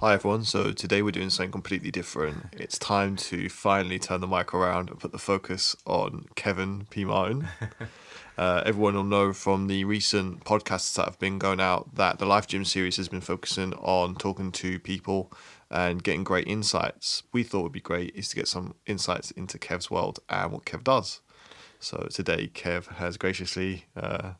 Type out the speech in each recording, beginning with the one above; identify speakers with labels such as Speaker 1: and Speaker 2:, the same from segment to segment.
Speaker 1: Hi everyone. So today we're doing something completely different. It's time to finally turn the mic around and put the focus on Kevin P. Martin. Uh, everyone will know from the recent podcasts that have been going out that the Life Gym series has been focusing on talking to people and getting great insights. We thought would be great is to get some insights into Kev's world and what Kev does. So today, Kev has graciously uh,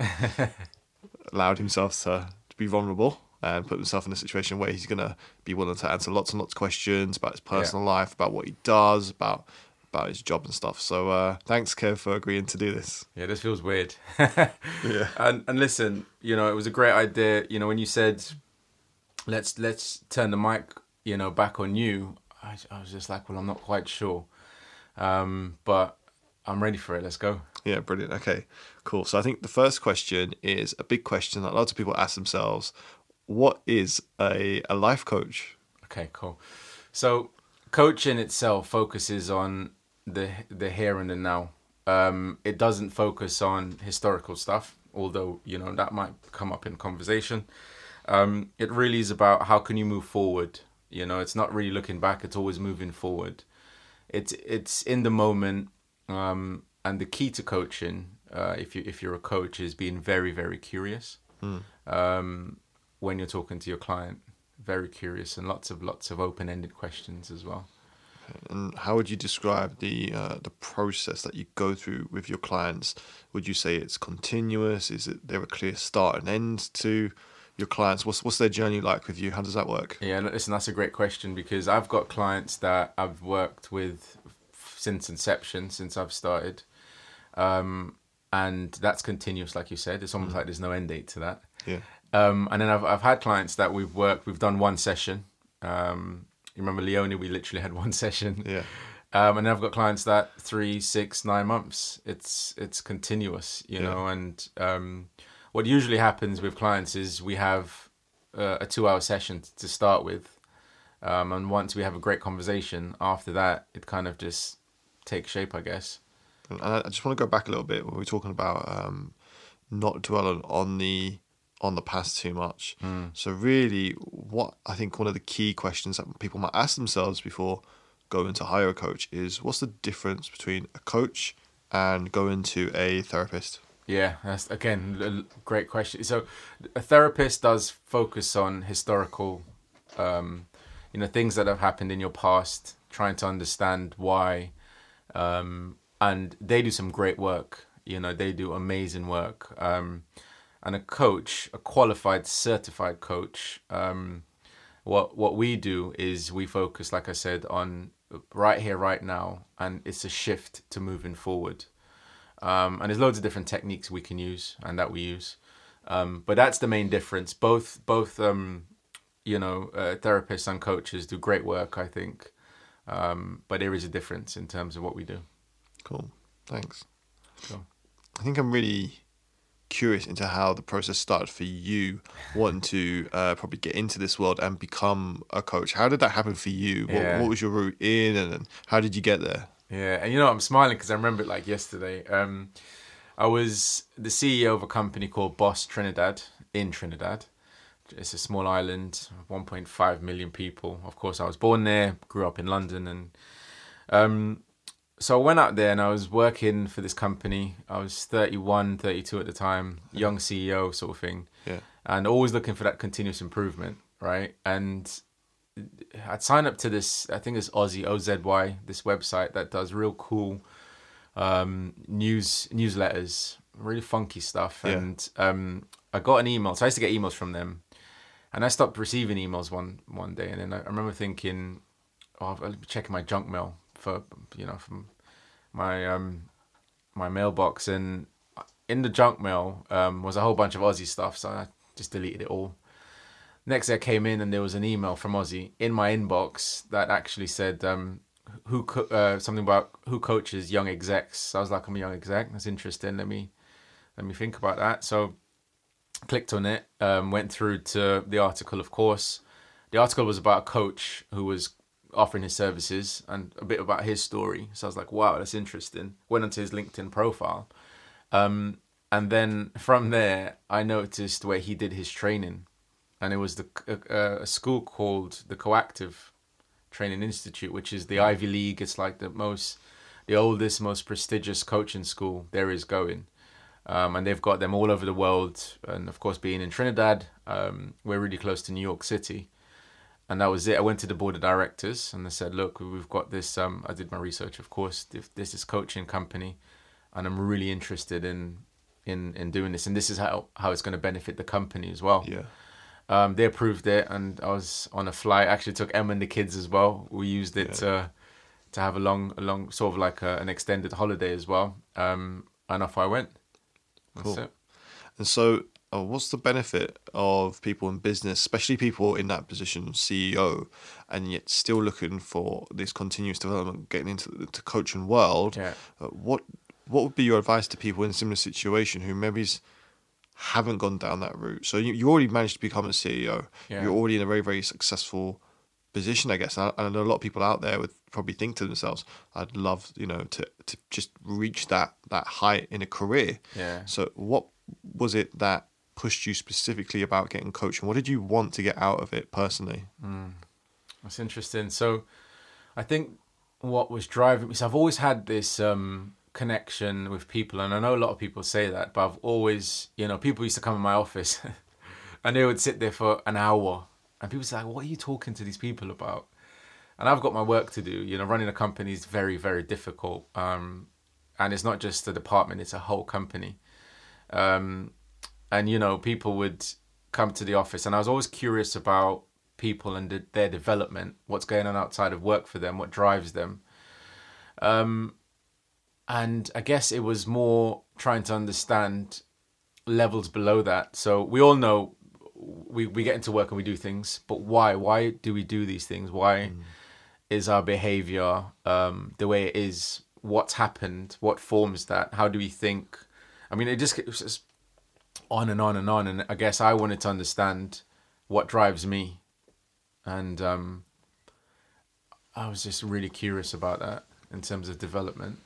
Speaker 1: allowed himself to, to be vulnerable and put himself in a situation where he's going to be willing to answer lots and lots of questions about his personal yeah. life, about what he does, about about his job and stuff. So uh, thanks, Kev, for agreeing to do this.
Speaker 2: Yeah, this feels weird. yeah. And and listen, you know, it was a great idea. You know, when you said let's let's turn the mic, you know, back on you, I, I was just like, well, I'm not quite sure, um, but I'm ready for it. Let's go.
Speaker 1: Yeah, brilliant. Okay, cool. So I think the first question is a big question that lots of people ask themselves: What is a a life coach?
Speaker 2: Okay, cool. So coaching itself focuses on the the here and the now. Um, it doesn't focus on historical stuff, although you know that might come up in conversation. Um, it really is about how can you move forward. You know, it's not really looking back; it's always moving forward. It's it's in the moment, um, and the key to coaching, uh, if you if you're a coach, is being very very curious. Mm. When you're talking to your client, very curious and lots of lots of open ended questions as well.
Speaker 1: And how would you describe the uh, the process that you go through with your clients? Would you say it's continuous? Is it there a clear start and end to your clients? What's what's their journey like with you? How does that work?
Speaker 2: Yeah, listen, that's a great question because I've got clients that I've worked with since inception, since I've started, um, and that's continuous, like you said. It's almost mm. like there's no end date to that.
Speaker 1: Yeah.
Speaker 2: Um, and then I've I've had clients that we've worked, we've done one session. Um, you remember Leone? We literally had one session.
Speaker 1: Yeah.
Speaker 2: Um, and I've got clients that three, six, nine months. It's it's continuous, you yeah. know. And um, what usually happens with clients is we have uh, a two-hour session to start with, um, and once we have a great conversation, after that, it kind of just takes shape, I guess.
Speaker 1: And I just want to go back a little bit when we're talking about um, not dwelling on the on the past too much. Mm. So really, what I think one of the key questions that people might ask themselves before going to hire a coach is what's the difference between a coach and going to a therapist?
Speaker 2: Yeah, that's again a great question. So, a therapist does focus on historical, um, you know, things that have happened in your past, trying to understand why, um, and they do some great work. You know, they do amazing work. Um, and a coach, a qualified, certified coach, um, what what we do is we focus, like I said, on right here, right now, and it's a shift to moving forward. Um, and there's loads of different techniques we can use and that we use, um, but that's the main difference. Both both um, you know uh, therapists and coaches do great work, I think, um, but there is a difference in terms of what we do.
Speaker 1: Cool, thanks. Cool. I think I'm really curious into how the process started for you wanting to uh, probably get into this world and become a coach. How did that happen for you? What, yeah. what was your route in and how did you get there?
Speaker 2: Yeah, and you know, I'm smiling because I remember it like yesterday. Um, I was the CEO of a company called Boss Trinidad in Trinidad. It's a small island, 1.5 million people. Of course, I was born there, grew up in London, and um, so I went out there and I was working for this company. I was 31, 32 at the time, young CEO sort of thing.
Speaker 1: Yeah.
Speaker 2: And always looking for that continuous improvement, right? And I'd sign up to this, I think it's Aussie, OZY, this website that does real cool um, news newsletters, really funky stuff. Yeah. And um, I got an email. So I used to get emails from them. And I stopped receiving emails one one day. And then I, I remember thinking, oh, I'll be checking my junk mail for you know from my um my mailbox and in the junk mail um, was a whole bunch of OZY stuff, so I just deleted it all. Next day I came in and there was an email from OZY in my inbox that actually said um, who co- uh, something about who coaches young execs. So I was like, I'm a young exec. That's interesting. Let me let me think about that. So clicked on it. Um, went through to the article. Of course, the article was about a coach who was offering his services and a bit about his story. So I was like, wow, that's interesting. Went onto his LinkedIn profile. Um, and then from there, I noticed where he did his training. and it was the a, a school called the Coactive Training Institute, which is the Ivy League. It's like the most, the oldest, most prestigious coaching school there is going. Um, and they've got them all over the world. And of course, being in Trinidad, um, we're really close to New York City. And that was it. I went to the board of directors and I said, look, we've got this. Um, I did my research, of course. This is coaching company, and I'm really interested in in in doing this. And this is how how it's going to benefit the company as well.
Speaker 1: Yeah.
Speaker 2: Um, they approved it, and I was on a flight. Actually, took Emma and the kids as well. We used it yeah. to to have a long, a long sort of like a, an extended holiday as well. Um, and off I went.
Speaker 1: Cool. And so, uh, what's the benefit of people in business, especially people in that position, CEO, and yet still looking for this continuous development, getting into the coaching world?
Speaker 2: Yeah.
Speaker 1: Uh, what what would be your advice to people in a similar situation who maybe haven't gone down that route? So you, you already managed to become a CEO. Yeah. You're already in a very very successful position, I guess. And I, and I know a lot of people out there would probably think to themselves, "I'd love, you know, to to just reach that that height in a career."
Speaker 2: Yeah.
Speaker 1: So what was it that pushed you specifically about getting coaching? What did you want to get out of it personally?
Speaker 2: Mm, that's interesting. So, I think what was driving me. So I've always had this um, connection with people, and I know a lot of people say that, but I've always, you know, people used to come in my office, and they would sit there for an hour, and people say, like, "What are you talking to these people about?" And I've got my work to do. You know, running a company is very, very difficult, um, and it's not just a department; it's a whole company. Um, and you know, people would come to the office, and I was always curious about people and their development, what's going on outside of work for them, what drives them. Um, and I guess it was more trying to understand levels below that. So we all know we we get into work and we do things, but why? Why do we do these things? Why mm. is our behavior um, the way it is? What's happened? What forms that? How do we think? I mean, it just, it just on and on and on. And I guess I wanted to understand what drives me, and um, I was just really curious about that in terms of development.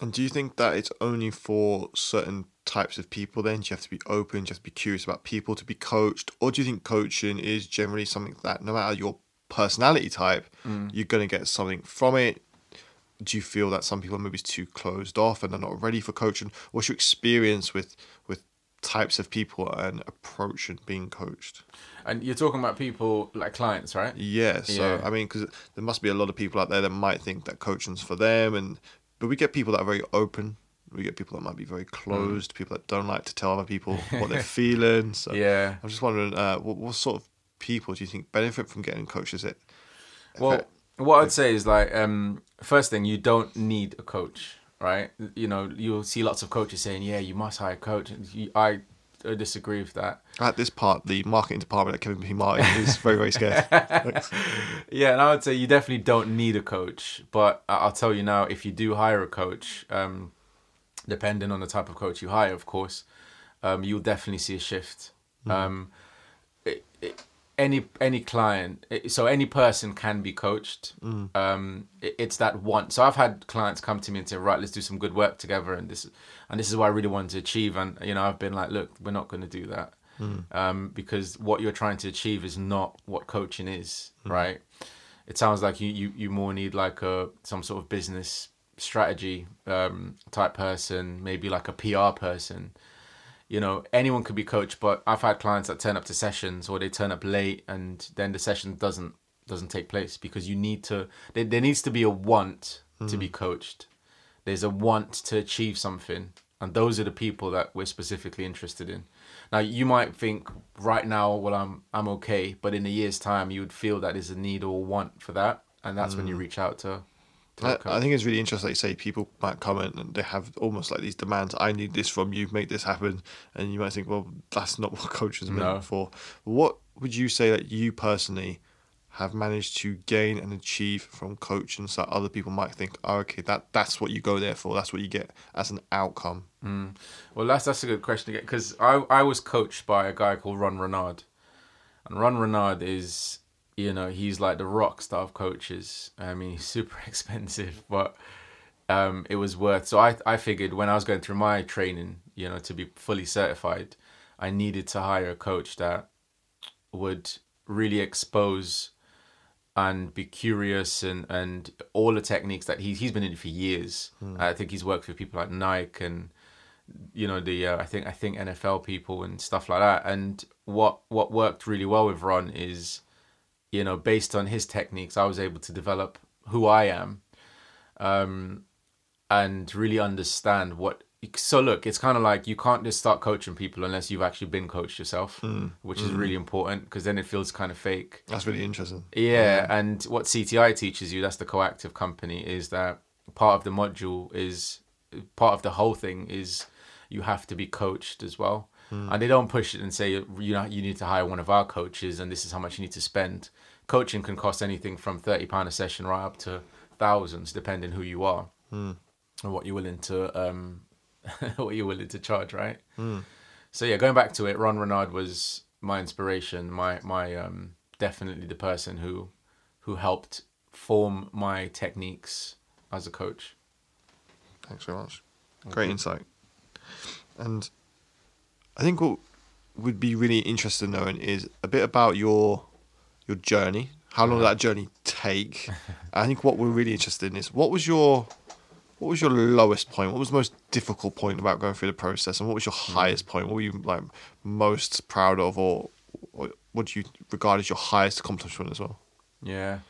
Speaker 1: And do you think that it's only for certain types of people then? Do you have to be open, do you have to be curious about people to be coached? Or do you think coaching is generally something that no matter your personality type, mm. you're going to get something from it? Do you feel that some people maybe are maybe too closed off and they're not ready for coaching? What's your experience with types of people and approach and being coached?
Speaker 2: And you're talking about people like clients, right?
Speaker 1: Yeah. So yeah. I mean, because there must be a lot of people out there that might think that coaching's for them, and but we get people that are very open. We get people that might be very mm. closed, mm. people that don't like to tell other people what they're feeling. So
Speaker 2: yeah,
Speaker 1: I'm just wondering, uh, what, what sort of people do you think benefit from getting coaches? It?
Speaker 2: Well, what I'd say is like, um, first thing, you don't need a coach, right? You know, you'll see lots of coaches saying, "Yeah, you must hire a coach." I disagree with that.
Speaker 1: At this part, the marketing department at Kevin P. Martin is very, very scared.
Speaker 2: yeah, and I would say you definitely don't need a coach. But I'll tell you now, if you do hire a coach, um, depending on the type of coach you hire, of course, um, you'll definitely see a shift. Mm. Um, it, it, any any client so any person can be coached mm. um it, it's that one so i've had clients come to me and say right let's do some good work together and this and this is what i really want to achieve and you know i've been like look we're not going to do that mm. um because what you're trying to achieve is not what coaching is mm. right it sounds like you, you you more need like a some sort of business strategy um type person maybe like a pr person you know anyone could be coached but i've had clients that turn up to sessions or they turn up late and then the session doesn't doesn't take place because you need to there, there needs to be a want mm. to be hmm. coached there's a want to achieve something and those are the people that we're specifically interested in now you might think right now well i'm i'm okay but in a year's time you would feel that there's a need or want for that and that's mm. when you hmm. reach out to
Speaker 1: I, I, think it's really interesting. Like you say, people might comment and they have almost like these demands. I need this from you. Make this happen. And you might think, well, that's not what coaches are meant no. for. What would you say that you personally have managed to gain and achieve from coaching so that other people might think, oh, okay, that that's what you go there for. That's what you get as an outcome.
Speaker 2: Mm. Well, that's that's a good question to get because I I was coached by a guy called Ron Renard, and Ron Renard is you know, he's like the rock star of coaches. I mean, he's super expensive, but um, it was worth. So I, I figured when I was going through my training, you know, to be fully certified, I needed to hire a coach that would really expose and be curious and and all the techniques that he he's been in for years. I think he's worked with people like Nike and you know the uh, I think I think NFL people and stuff like that. And what what worked really well with Ron is, you know, based on his techniques, I was able to develop who I am, um, and really understand what. So look, it's kind of like you can't just start coaching people unless you've actually been coached yourself, which is really important because then it feels kind of fake.
Speaker 1: That's really interesting.
Speaker 2: Yeah, and what CTI teaches you, that's the coactive company, is that part of the module is part of the whole thing is you have to be coached as well. And they don't push it and say you know you need to hire one of our coaches and this is how much you need to spend. Coaching can cost anything from thirty pound a session right up to thousands, depending who you are and what you're willing to um what you're willing to charge, right? So yeah, going back to it, Ron Renard was my inspiration, my my um definitely the person who who helped form my techniques as a coach.
Speaker 1: Thanks very much. Great insight. And I think what would be really interesting knowing is a bit about your your journey. How long did that journey take? I think what we're really interested in is what was your what was your lowest point? What was the most difficult point about going through the process, and what was your highest point? What were you like most proud of, or, or what do you regard as your highest accomplishment as well?
Speaker 2: Yeah.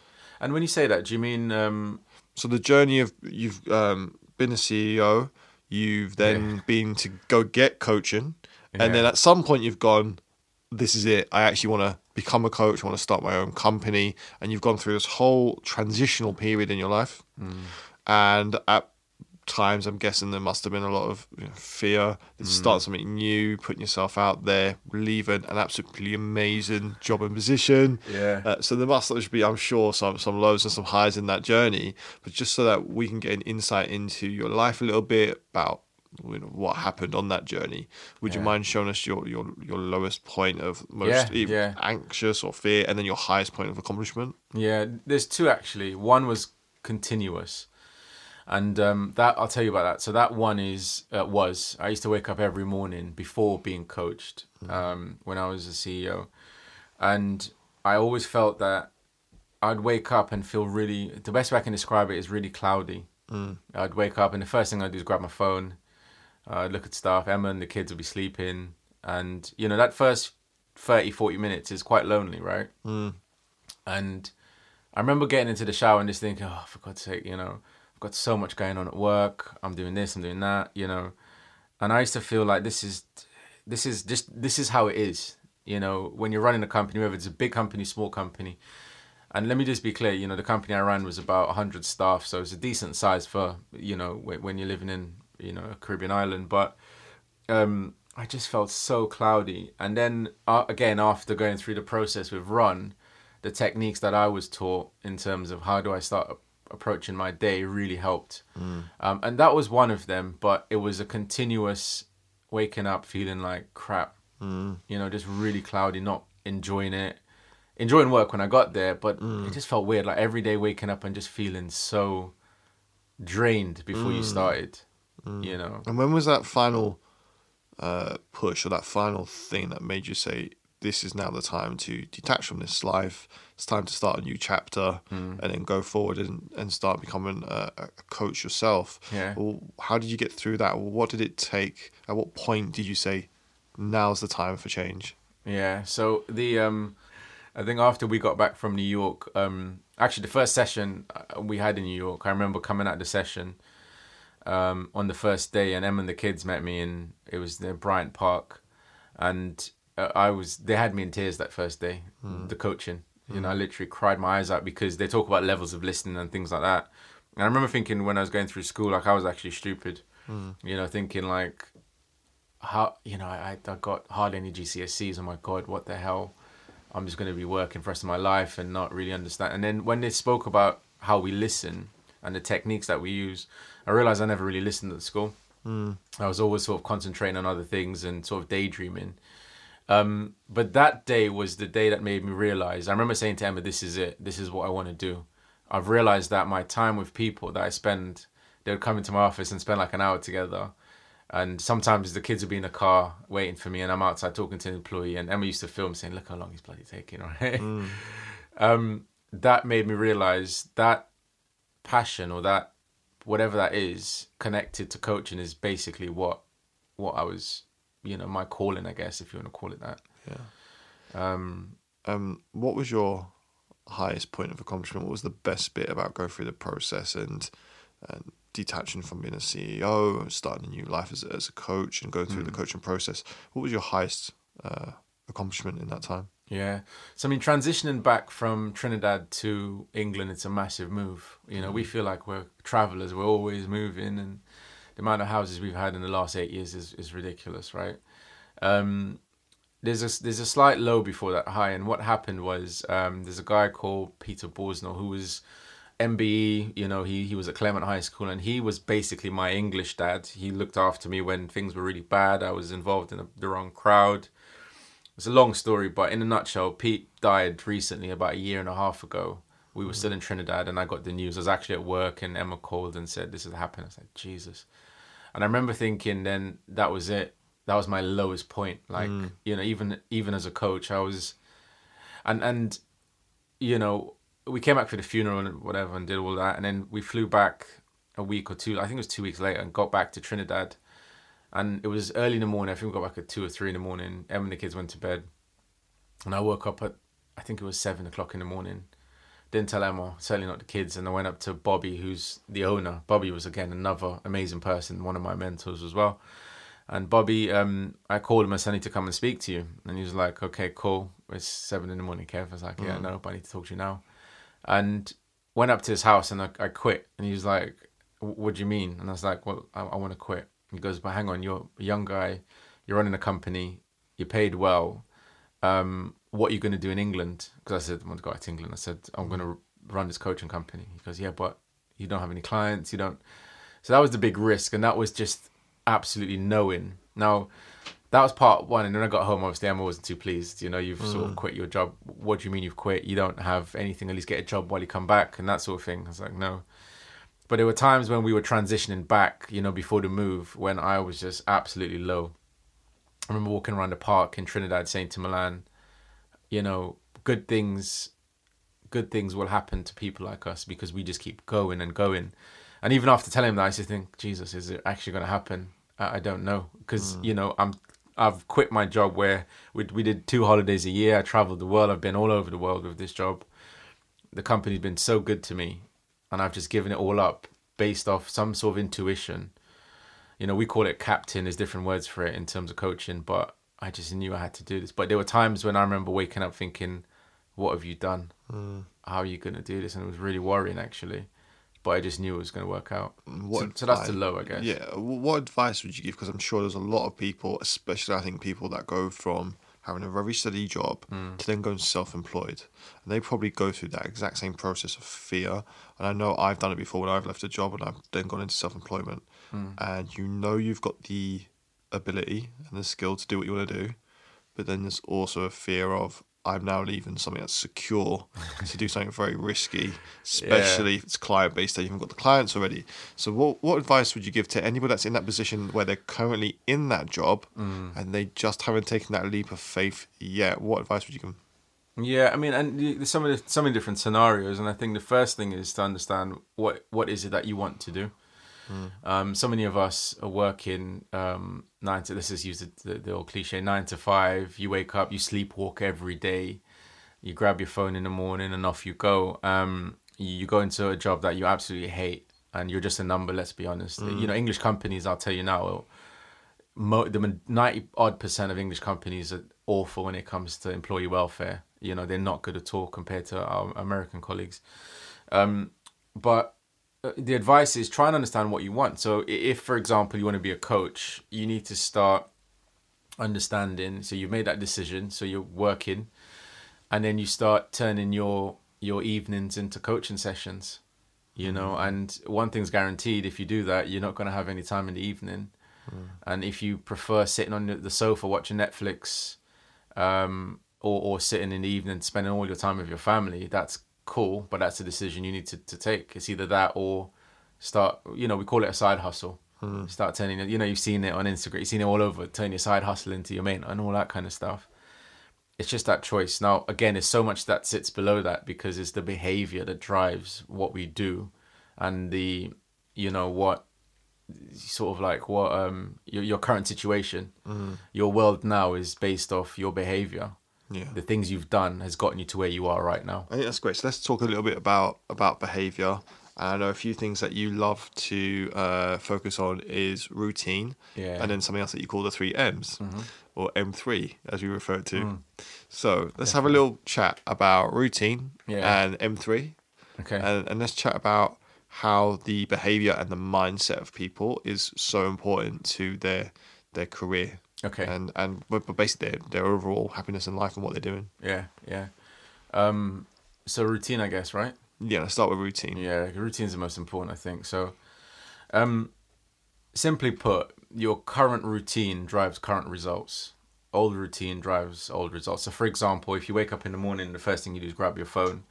Speaker 2: And when you say that, do you mean um
Speaker 1: So the journey of you've um, been a CEO, you've then been to go get coaching, and then at some point you've gone, this is it. I actually want to become a coach. I want to start my own company, and you've gone through this whole transitional period in your life, and at times I'm guessing there must have been a lot of you know, fear to start something new, putting yourself out there, leaving an absolutely amazing job and position.
Speaker 2: Yeah.
Speaker 1: Uh, so there must there be, I'm sure, some some lows and some highs in that journey. But just so that we can get an insight into your life a little bit about you know, what happened on that journey, would you mind showing us your your your lowest point of most
Speaker 2: Yeah, yeah.
Speaker 1: anxious or fear, and then your highest point of accomplishment?
Speaker 2: Yeah, there's two actually. One was continuous, and um, that I'll tell you about that. So that one is uh, was I used to wake up every morning before being coached um, when I was a CEO, and I always felt that I'd wake up and feel really. The best way I can describe it is really cloudy. I'd wake up and the first thing I'd do is grab my phone, uh, look at stuff. Emma and the kids will be sleeping, and you know that first 30, 40 minutes is quite lonely, right? And I remember getting into the shower and just thinking, oh, for God's sake, you know, I've got so much going on at work. I'm doing this, I'm doing that, you know. And I used to feel like this is, this is just, this is how it is, you know, when you're running a company, whether it's a big company, small company. And let me just be clear, you know, the company I ran was about 100 staff, so it's a decent size for, you know, when you're living in, you know, a Caribbean island. But um, I just felt so cloudy. And then uh, again, after going through the process with Ron, the techniques that I was taught in terms of how do I start approaching my day really helped. Um, and that was one of them, but it was a continuous waking up feeling like crap, you know, just really cloudy, not enjoying it. Enjoying work when I got there, but it just felt weird. Like every day waking up and just feeling so drained before you started, you know.
Speaker 1: And when was that final uh, push or that final thing that made you say, "This is now the time to detach from this life. It's time to start a new chapter, and then go forward and, and start becoming a, a coach yourself."
Speaker 2: Yeah.
Speaker 1: Well, how did you get through that? What did it take? At what point did you say, "Now's the time for change"?
Speaker 2: Yeah. So the um, I think after we got back from New York, um, actually the first session uh, we had in New York, I remember coming out the session, um, on the first day, and Emma and the kids met me, and it was near Bryant Park, and uh, I was they had me in tears that first day, the coaching. You know, I literally cried my eyes out because they talk about levels of listening and things like that. And I remember thinking when I was going through school, like I was actually stupid. You know, thinking like, how you know I I got hardly any GCSEs. Oh my god, what the hell? I'm just going to be working for the rest of my life and not really understand. And then when they spoke about how we listen and the techniques that we use, I realized I never really listened at school. I was always sort of concentrating on other things and sort of daydreaming. Um, but that day was the day that made me realize. I remember saying to Emma, "This is it. This is what I want to do." I've realized that my time with people that I spend, they would come into my office and spend like an hour together, And sometimes the kids would be in the car waiting for me, and I'm outside talking to an employee. And Emma used to film, saying, "Look how long he's bloody taking." Right? Mm. um, that made me realize that passion or that whatever that is connected to coaching is basically what what I was, you know, my calling, I guess, if you want to call it that.
Speaker 1: Yeah. Um, um, what was your highest point of accomplishment? What was the best bit about going through the process and, and detaching from being a CEO and starting a new life as, as a coach and going through mm. the coaching process. What was your highest uh, accomplishment in that time?
Speaker 2: Yeah. So, I mean, transitioning back from Trinidad to England, it's a massive move. You know, mm. we feel like we're travelers, we're always moving, and the amount of houses we've had in the last eight years is, is ridiculous, right? Um, there's a there's a slight low before that high, and what happened was um, there's a guy called Peter Borsnell who was MBE, you know, he, he was at Claremont High School and he was basically my English dad. He looked after me when things were really bad. I was involved in a, the wrong crowd. It's a long story, but in a nutshell, Pete died recently, about a year and a half ago. We were still in Trinidad and I got the news. I was actually at work and Emma called and said, This has happened. I was like, Jesus. And I remember thinking then that was it. That was my lowest point. Like, mm. you know, even even as a coach, I was and and you know, we came back for the funeral and whatever and did all that, and then we flew back a week or two. I think it was two weeks later, and got back to Trinidad. And it was early in the morning. I think we got back at two or three in the morning. Em and the kids went to bed, and I woke up at I think it was seven o'clock in the morning. Didn't tell Emma, certainly not the kids, and I went up to Bobby, who's the owner. Bobby was again another amazing person, one of my mentors as well. And Bobby, um, I called him. I said, I need to come and speak to you. And he was like, okay, cool. It's seven in the morning, Kev. I was like, yeah, mm. no, but I need to talk to you now and went up to his house and I, I quit. And he was like, "What do you mean?" And I was like, "Well, I, I want to quit." He goes, "But hang on, you're a young guy, you're running a company, you're paid well. Um, what are you going to do in England?" Because I said, "I want to go out to England." I said, "I'm going to run this coaching company." He goes, "Yeah, but you don't have any clients. You don't." So that was the big risk, and that was just absolutely knowing. Now, that was part one. And then I got home, obviously, Emma wasn't too pleased. You know, you've mm. sort of mm. quit your job. What do you mean you've quit? You don't have anything. At least get a job while you come back and that sort of thing. I was like, no. But there were times when we were transitioning back, you know, before the move, when I was just absolutely low. I remember walking around the park in Trinidad saying to Milan, you know, good things good things will happen to people like us because we just keep going and going. And even after telling him that, I used to think, Jesus, is it actually going to happen? I don't know because mm. you know I'm I've quit my job where we we did two holidays a year. I traveled the world. I've been all over the world with this job. The company's been so good to me, and I've just given it all up based off some sort of intuition. You know, we call it captain. There's different words for it in terms of coaching, but I just knew I had to do this. But there were times when I remember waking up thinking, "What have you done? Mm. How are you going to do this?" And it was really worrying actually but I just knew it was going to work out. What so, so that's the low, I guess.
Speaker 1: Yeah. What advice would you give? Because I'm sure there's a lot of people, especially I think people that go from having a very steady job mm. to then going self-employed, and they probably go through that exact same process of fear. And I know I've done it before when I've left a job and I've then gone into self-employment, mm. and you know you've got the ability and the skill to do what you want to do, but then there's also a fear of I'm now leaving something that's secure to do something very risky, especially yeah. if it's client based. You haven't got the clients already. So, what what advice would you give to anybody that's in that position where they're currently in that job mm. and they just haven't taken that leap of faith yet? What advice would you give them?
Speaker 2: Yeah, I mean, and there's so many so many different scenarios, and I think the first thing is to understand what what is it that you want to do. Mm. Um, so many of us are working um, nine to. This is used the, the, the old cliche nine to five. You wake up, you sleepwalk every day. You grab your phone in the morning and off you go. Um, you go into a job that you absolutely hate, and you're just a number. Let's be honest. Mm. You know, English companies. I'll tell you now. Mo- the ninety odd percent of English companies are awful when it comes to employee welfare. You know, they're not good at all compared to our American colleagues. Um, but the advice is try and understand what you want. So if, for example, you want to be a coach, you need to start understanding. So you've made that decision. So you're working, and then you start turning your your evenings into coaching sessions. You know, mm. and one thing's guaranteed: if you do that, you're not going to have any time in the evening. Mm. And if you prefer sitting on the sofa watching Netflix, um, or or sitting in the evening spending all your time with your family, that's cool, but that's a decision you need to, to take. It's either that or start, you know, we call it a side hustle. Start turning it. You know, you've seen it on Instagram. You've seen it all over. Turn your side hustle into your main and all that kind of stuff. It's just that choice. Now, again, there's so much that sits below that because it's the behavior that drives what we do, and the, you know, what sort of like what um your your current situation, your world now is based off your behavior.
Speaker 1: Yeah.
Speaker 2: The things you've done has gotten you to where you are right now.
Speaker 1: I think that's great. So let's talk a little bit about about behavior. And I know a few things that you love to uh, focus on is routine,
Speaker 2: Yeah. Mm-hmm.
Speaker 1: and then something else that you call the three M's, or M3 as we refer to.
Speaker 2: Mm.
Speaker 1: So let's have a little chat about routine
Speaker 2: Yeah.
Speaker 1: and M3,
Speaker 2: Okay.
Speaker 1: and, and let's chat about how the behavior and the mindset of people is so important to their their career
Speaker 2: okay.
Speaker 1: and and but basically their, their overall happiness in life and what they're doing.
Speaker 2: yeah. Yeah. Um. So routine, I guess, right?
Speaker 1: Yeah, let's start with routine.
Speaker 2: Yeah, routine's the most important, I think. So, um, simply put, your current routine drives current results. Old routine drives old results. So, for example, if you wake up in the morning, the first thing you do is grab your phone.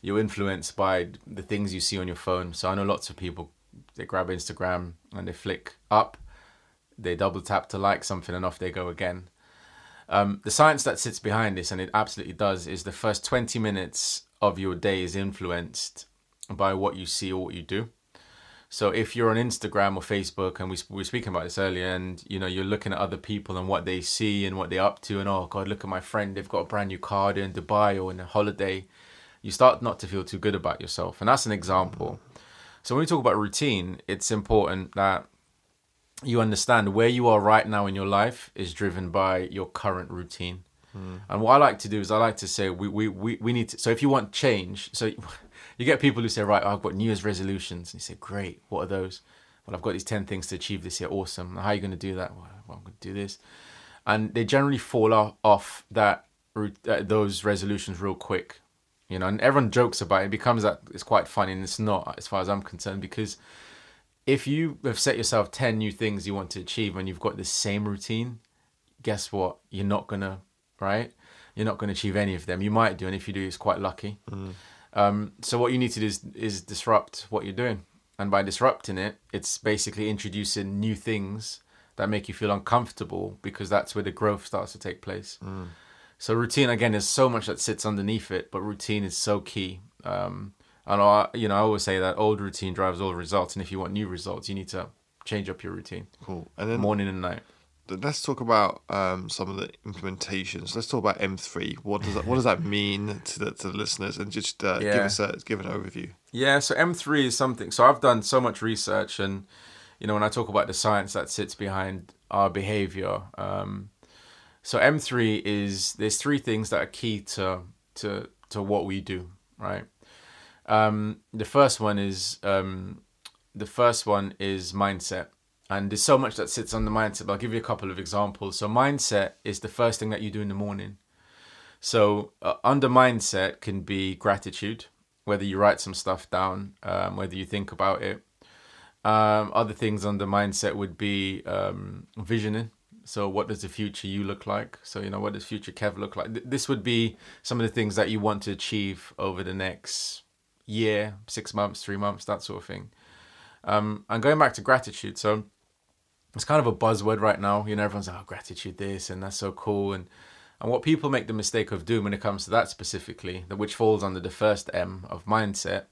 Speaker 2: You're influenced by the things you see on your phone. So, I know lots of people they grab Instagram and they flick up, they double tap to like something, and off they go again. Um, the science that sits behind this, and it absolutely does, is the first 20 minutes of your day is influenced by what you see or what you do. So if you're on Instagram or Facebook, and we, we were speaking about this earlier, and you know you're looking at other people and what they see and what they're up to, and oh god, look at my friend, they've got a brand new car in Dubai or in a holiday, you start not to feel too good about yourself, and that's an example. So when we talk about routine, it's important that you understand where you are right now in your life is driven by your current routine. And what I like to do is I like to say we, we, we, we need to. So if you want change, so you get people who say, right, I've got New Year's resolutions. And you say, great, what are those? Well, I've got these 10 things to achieve this year. Awesome. How are you going to do that? Well, I'm going to do this. And they generally fall off, off that uh, those resolutions real quick. You know, and everyone jokes about it. It becomes that it's quite funny, and it's not, as far as I'm concerned, because if you have set yourself 10 new things you want to achieve and you've got the same routine, guess what? You're not going to, right? You're not going to achieve any of them. You might do, and if you do, it's quite lucky. Um, so what you need to do is, is disrupt what you're doing. And by disrupting it, it's basically introducing new things that make you feel uncomfortable because that's where the growth starts to take place. So routine again is so much that sits underneath it, but routine is so key. Um, and I, you know, I always say that old routine drives old results, and if you want new results, you need to change up your routine,
Speaker 1: Cool. And then
Speaker 2: morning and night.
Speaker 1: let's talk about um, some of the implementations. Let's talk about M three. What does that What does that mean to the to the listeners? And just uh, give us a give an overview.
Speaker 2: Yeah, so M3 is something. So I've done so much research, and you know, when I talk about the science that sits behind our behavior, um, so M3 is there's three things that are key to to to what we do, right? Um, the first one is um, the first one is mindset, and there's so much that sits on the mindset. But I'll give you a couple of examples. So mindset is the first thing that you do in the morning. So uh, under mindset can be gratitude, whether you write some stuff down, um, whether you think about it. Um, other things under mindset would be um, visioning. So what does the future you look like? So you know what does future Kev look like? Th- This would be some of the things that you want to achieve over the next year, six months, three months, that sort of thing. Um, and going back to gratitude, so it's kind of a buzzword right now. You know, everyone's like, "Oh, gratitude, this and that's so cool." And and what people make the mistake of doing when it comes to that specifically, that which falls under the first M of mindset,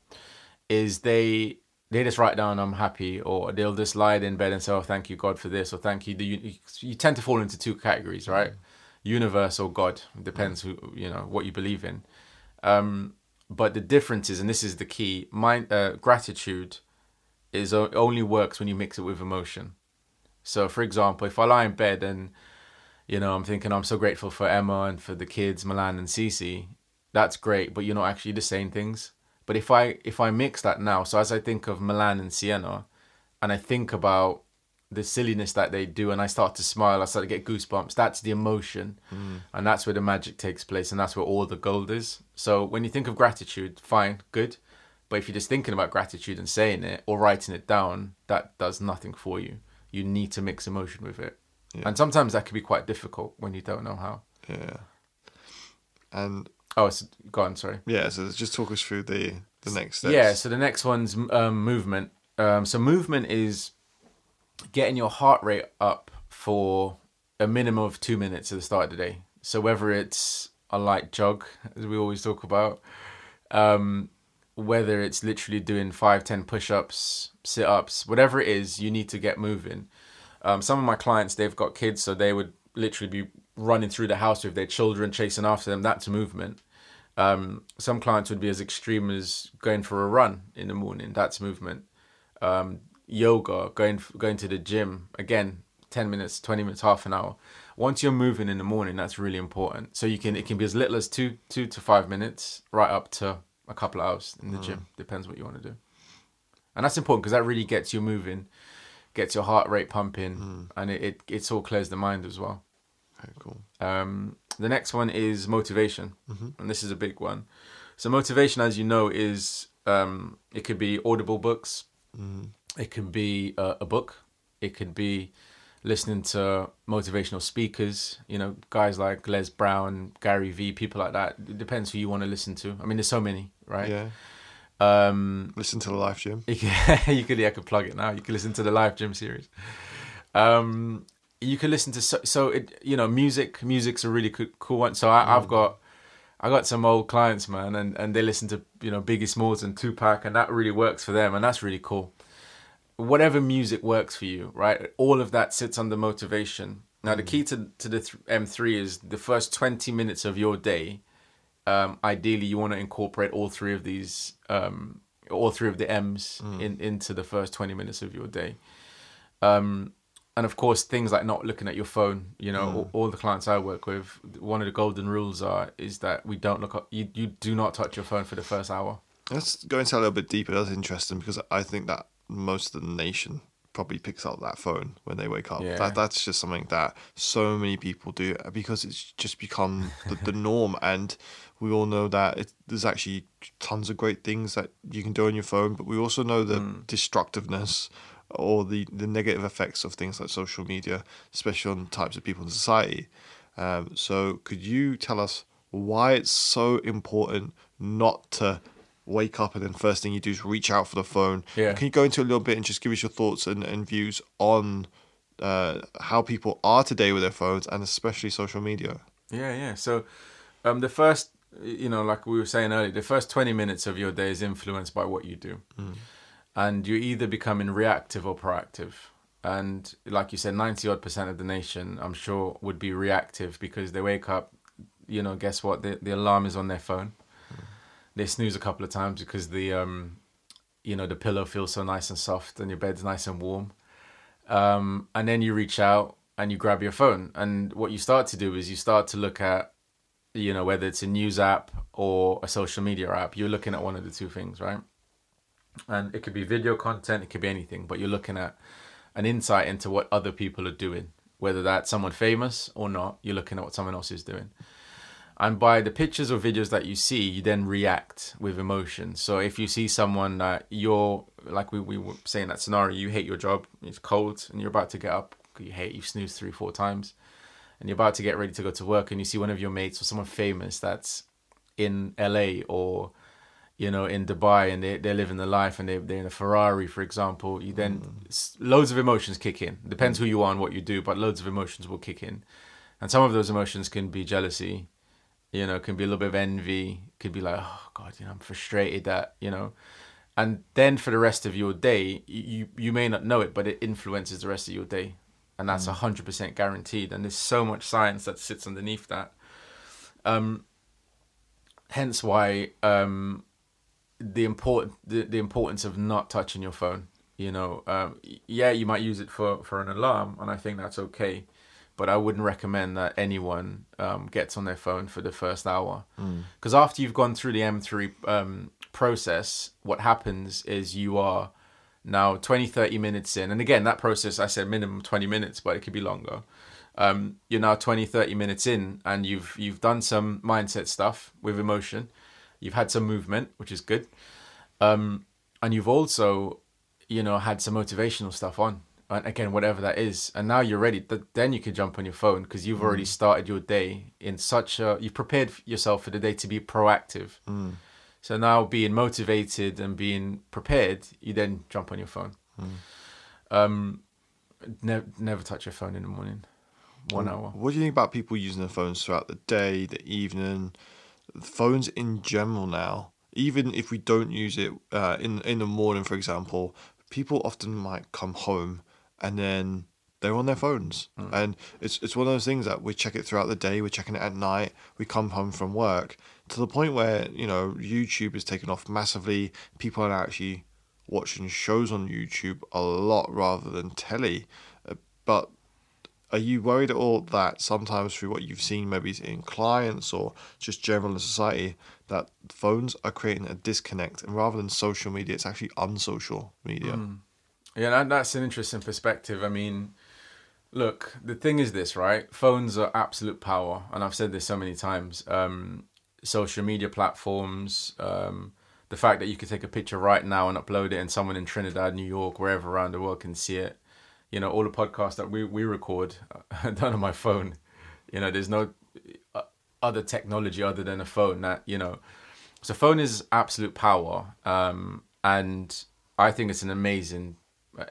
Speaker 2: is they they just write down "I'm happy," or they'll just lie in bed and say, "Oh, thank you God for this," or "Thank you." You, you tend to fall into two categories, right? Universe or God It depends who you know what you believe in. Um, but the difference is, and this is the key: mind uh, gratitude is only works when you mix it with emotion. So, for example, if I lie in bed and you know I'm thinking I'm so grateful for Emma and for the kids, Milan and Cece, that's great, but you're not actually just saying things. But if I if I mix that now, so as I think of Milan and Sienna, and I think about the silliness that they do, and I start to smile, I start to get goosebumps. That's the emotion, and that's where the magic takes place, and that's where all the gold is. So when you think of gratitude, fine, good. But if you're just thinking about gratitude and saying it or writing it down, that does nothing for you. You need to mix emotion with it.
Speaker 1: Yeah.
Speaker 2: And sometimes that can be quite difficult when you don't know how.
Speaker 1: Yeah. And
Speaker 2: Oh, it's go on, sorry.
Speaker 1: yeah, so just talk us through the the next steps.
Speaker 2: Yeah, so the next one's um, movement. Um, so movement is getting your heart rate up for a minimum of two minutes at the start of the day. So whether it's a light jog, as we always talk about, um, whether it's literally doing five, ten push-ups, sit-ups, whatever it is, you need to get moving. Um, some of my clients, they've got kids, so they would literally be running through the house with their children, chasing after them. That's movement. Um, some clients would be as extreme as going for a run in the morning. That's movement. Um, yoga, going going to the gym. Again, ten minutes, twenty minutes, half an hour. Once you're moving in the morning, that's really important. So you can it can be as little as two two to five minutes, right up to a couple of hours in the gym. Depends what you want to do. And that's important because that really gets you moving, gets your heart rate pumping, and it, it it all clears the mind as well.
Speaker 1: Very cool.
Speaker 2: Um, the next one is motivation, and this is a big one. So motivation, as you know, is um, it could be audible books, it can be a, a book, it could be listening to motivational speakers. You know, guys like Les Brown, Gary Vee, people like that. It depends who you want to listen to. I mean, there's so many, right?
Speaker 1: Yeah.
Speaker 2: Um,
Speaker 1: Listen to the life gym.
Speaker 2: you could, you could, yeah, I could plug it now. You could listen to the life gym series. Um, you can listen to so, so it, you know, music. Music's a really cool, cool one. So I, I've got, I got some old clients, man, and and they listen to you know Biggie Smalls and Tupac, and that really works for them, and that's really cool. Whatever music works for you, right? All of that sits under motivation. Now, the key to to the th- M3 is the first twenty minutes of your day. Um, ideally, you want to incorporate all three of these, um, all three of the M's in into the first twenty minutes of your day. Um, and of course, things like not looking at your phone. You know, all, all the clients I work with, one of the golden rules are is that we don't look up. You you do not touch your phone for the first hour.
Speaker 1: Let's go into that a little bit deeper. That's interesting because I think that most of the nation probably picks up that phone when they wake up.
Speaker 2: Yeah.
Speaker 1: That that's just something that so many people do because it's just become the, the norm, and we all know that it, there's actually tons of great things that you can do on your phone, but we also know the destructiveness or the the negative effects of things like social media, especially on types of people in society. Um, so, could you tell us why it's so important not to wake up and then first thing you do is reach out for the phone?
Speaker 2: Yeah.
Speaker 1: Can you go into a little bit and just give us your thoughts and, and views on uh, how people are today with their phones and especially social media?
Speaker 2: Yeah, yeah. So, um, the first, you know, like we were saying earlier, the first twenty minutes of your day is influenced by what you do, and you're either becoming reactive or proactive. And like you said, ninety odd percent of the nation, I'm sure, would be reactive because they wake up, you know, guess what? The the alarm is on their phone. They snooze a couple of times because the um, you know, the pillow feels so nice and soft and your bed's nice and warm. Um, and then you reach out and you grab your phone. And what you start to do is you start to look at, you know, whether it's a news app or a social media app, you're looking at one of the two things, right? And it could be video content, it could be anything, but you're looking at an insight into what other people are doing, whether that's someone famous or not, you're looking at what someone else is doing. And by the pictures or videos that you see, you then react with emotion. So if you see someone that you're, like we, we were saying that scenario, you hate your job, it's cold, and you're about to get up, you hate, you've snoozed three, four times, and you're about to get ready to go to work, and you see one of your mates or someone famous that's in LA or, you know, in Dubai, and they, they're living the life, and they, they're in a Ferrari, for example, you then, mm. s loads of emotions kick in. Depends mm. who you are and what you do, but loads of emotions will kick in. And some of those emotions can be jealousy, you know, can be a little bit of envy, could be like, oh God, you know, I'm frustrated that, you know, and then for the rest of your day, you you may not know it, but it influences the rest of your day, and that's a hundred percent guaranteed. And there's so much science that sits underneath that. Um, hence why um, the important the, the importance of not touching your phone. You know, um, yeah, you might use it for for an alarm, and I think that's okay but I wouldn't recommend that anyone um, gets on their phone for the first hour. Because after you've gone through the M3 um, process, what happens is you are now 20, 30 minutes in. And again, that process, I said minimum 20 minutes, but it could be longer. Um, you're now 20, 30 minutes in, and you've you've done some mindset stuff with emotion. You've had some movement, which is good. Um, and you've also, you know, had some motivational stuff on and again whatever that is and now you're ready th- then you can jump on your phone because you've already started your day in such a you've prepared yourself for the day to be proactive so now being motivated and being prepared you then jump on your phone um never never touch your phone in the morning. One hour.
Speaker 1: What do you think about people using their phones throughout the day, the evening, phones in general now? Even if we don't use it uh, in in the morning, for example, people often might come home and then they're on their phones,
Speaker 2: Hmm.
Speaker 1: and it's it's one of those things that we check it throughout the day. We're checking it at night. We come home from work to the point where you know YouTube is taken off massively. People are actually watching shows on YouTube a lot rather than telly, Uh, but are you worried at all that sometimes through what you've seen maybe in clients or just general in society that phones are creating a disconnect and rather than social media it's actually unsocial media
Speaker 2: Yeah, that, that's an interesting perspective. I mean, look, the thing is this, right? Phones are absolute power, and I've said this so many times. Um, social media platforms, um, the fact that you could take a picture right now and upload it, and someone in Trinidad, New York, wherever around the world can see it. You know, all the podcasts that we we record done on my phone. You know, there's no uh, other technology other than a phone that you know. So phone is absolute power, um, and I think it's an amazing,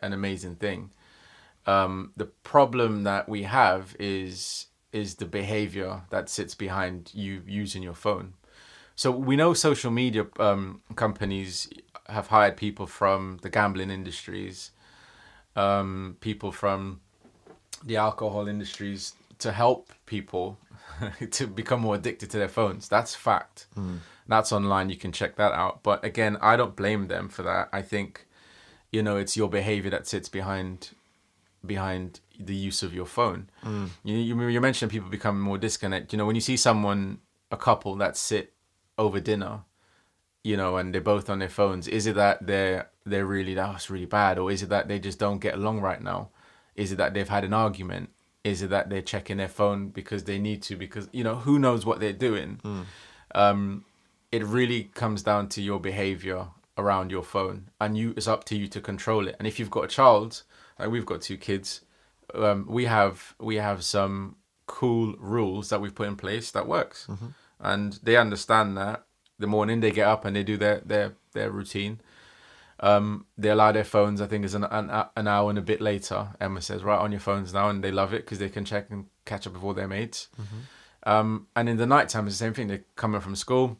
Speaker 2: an amazing thing. Um, the problem that we have is is the behavior that sits behind you using your phone. So we know social media um, companies have hired people from the gambling industries, um, people from the alcohol industries to help people to become more addicted to their phones. That's fact. That's online. You can check that out. But again, I don't blame them for that. I think, you know, it's your behavior that sits behind behind the use of your phone. You, you you mentioned people becoming more disconnected. You know, when you see someone, a couple that sit over dinner, you know, and they're both on their phones, is it that they're they're really that's really bad, or is it that they just don't get along right now? Is it that they've had an argument? Is it that they're checking their phone because they need to? Because you know, who knows what they're doing? Um, it really comes down to your behavior around your phone, and you it's up to you to control it. And if you've got a child, like we've got two kids, um, we have we have some cool rules that we've put in place that works, and they understand that. The morning they get up and they do their their their routine. Um, they allow their phones. I think is an, an an hour and a bit later. Emma says, "Right on your phones now," and they love it because they can check and catch up with all their mates. Um, and in the night time, it's the same thing. They're coming from school,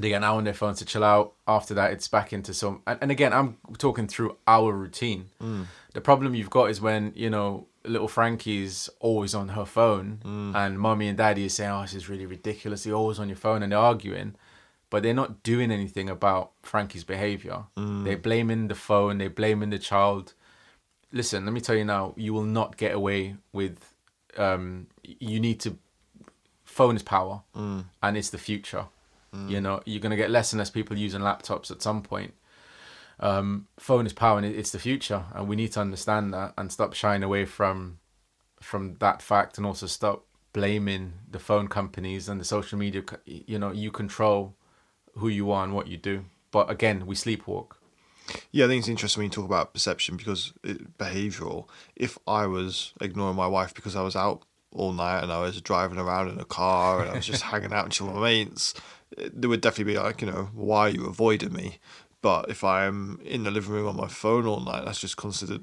Speaker 2: they get an hour on their phones to chill out. After that, it's back into some. And, and again, I'm talking through our routine. Mm. The problem you've got is when you know little Frankie's always on her phone, mm. and mommy and daddy is saying, "Oh, this is really ridiculous. You're always on your phone," and they're arguing, but they're not doing anything about Frankie's behavior. Mm. They're blaming the phone. They're blaming the child. Listen, let me tell you now. You will not get away with. Um, you need to. Phone is power, and it's the future. You know, you're gonna get less and less people using laptops at some point. Um, phone is power, and it's the future, and we need to understand that and stop shying away from from that fact, and also stop blaming the phone companies and the social media. You know, you control who you are and what you do. But again, we sleepwalk.
Speaker 1: Yeah, I think it's interesting when you talk about perception because it, behavioral. If I was ignoring my wife because I was out all night and I was driving around in a car and I was just hanging out with my mates, there would definitely be like, you know, why are you avoiding me? But if I'm in the living room on my phone all night, that's just considered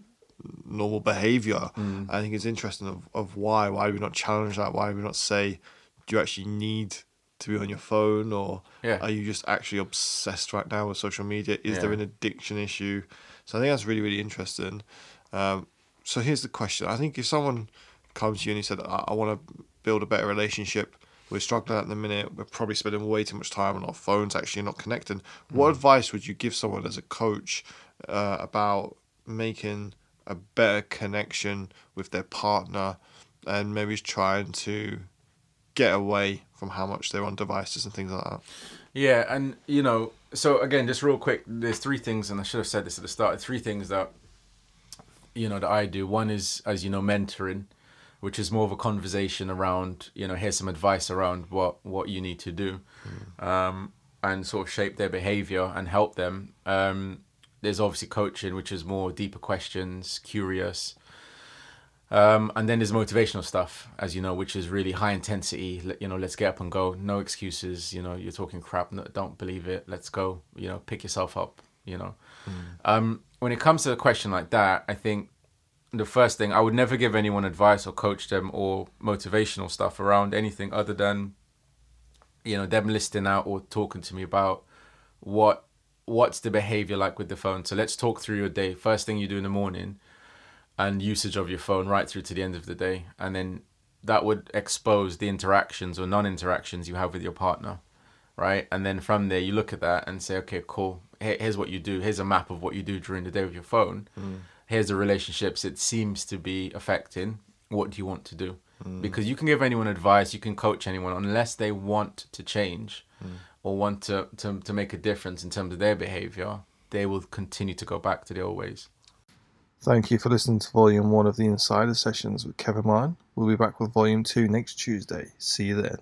Speaker 1: normal behavior. I think it's interesting of, of why. Why do we not challenge that? Why do we not say, do you actually need to be on your phone or
Speaker 2: Yeah.
Speaker 1: are you just actually obsessed right now with social media? Is there an addiction issue? So I think that's really, really interesting. Um, so here's the question. I think if someone comes to you and he said, I, I want to build a better relationship, we're struggling at the minute, we're probably spending way too much time on our phones, actually not connecting. What advice would you give someone as a coach uh, about making a better connection with their partner and maybe trying to get away from how much they're on devices and things like that?
Speaker 2: Yeah, and you know, so again, just real quick, there's three things, and I should have said this at the start. Three things that you know that I do. One is, as you know, mentoring, which is more of a conversation around, you know, here's some advice around what what you need to do, um, and sort of shape their behavior and help them. Um, there's obviously coaching, which is more deeper questions, curious. Um, and then there's motivational stuff, as you know, which is really high intensity. You know, let's get up and go. No excuses. You know, you're talking crap. No, don't believe it. Let's go. You know, pick yourself up. You know, um, when it comes to a question like that, I think the first thing I would never give anyone advice or coach them or motivational stuff around anything other than you know them listing out or talking to me about what what's the behavior like with the phone. So let's talk through your day. First thing you do in the morning and usage of your phone right through to the end of the day and then that would expose the interactions or non-interactions you have with your partner right and then from there you look at that and say okay cool here's what you do here's a map of what you do during the day with your phone mm. Here's the relationships it seems to be affecting what do you want to do mm. because you can give anyone advice you can coach anyone unless they want to change mm. or want to, to to make a difference in terms of their behavior they will continue to go back to the old ways
Speaker 1: Thank you for listening to Volume 1 of the Insider Sessions with Kevin Martin. We'll be back with Volume 2 next Tuesday. See you then.